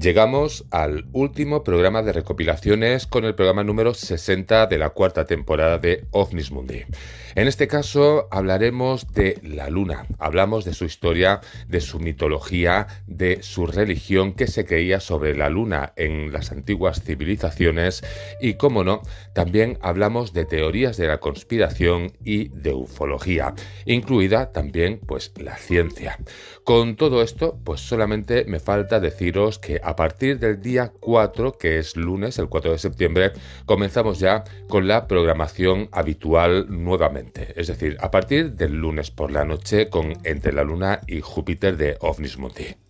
Llegamos al último programa de recopilaciones con el programa número 60 de la cuarta temporada de OVNIS Mundi. En este caso hablaremos de la luna, hablamos de su historia, de su mitología, de su religión que se creía sobre la luna en las antiguas civilizaciones y, como no, también hablamos de teorías de la conspiración y de ufología, incluida también pues la ciencia. Con todo esto, pues solamente me falta deciros que a partir del día 4, que es lunes, el 4 de septiembre, comenzamos ya con la programación habitual nuevamente es decir, a partir del lunes por la noche con Entre la Luna y Júpiter de OVNIS Mundi.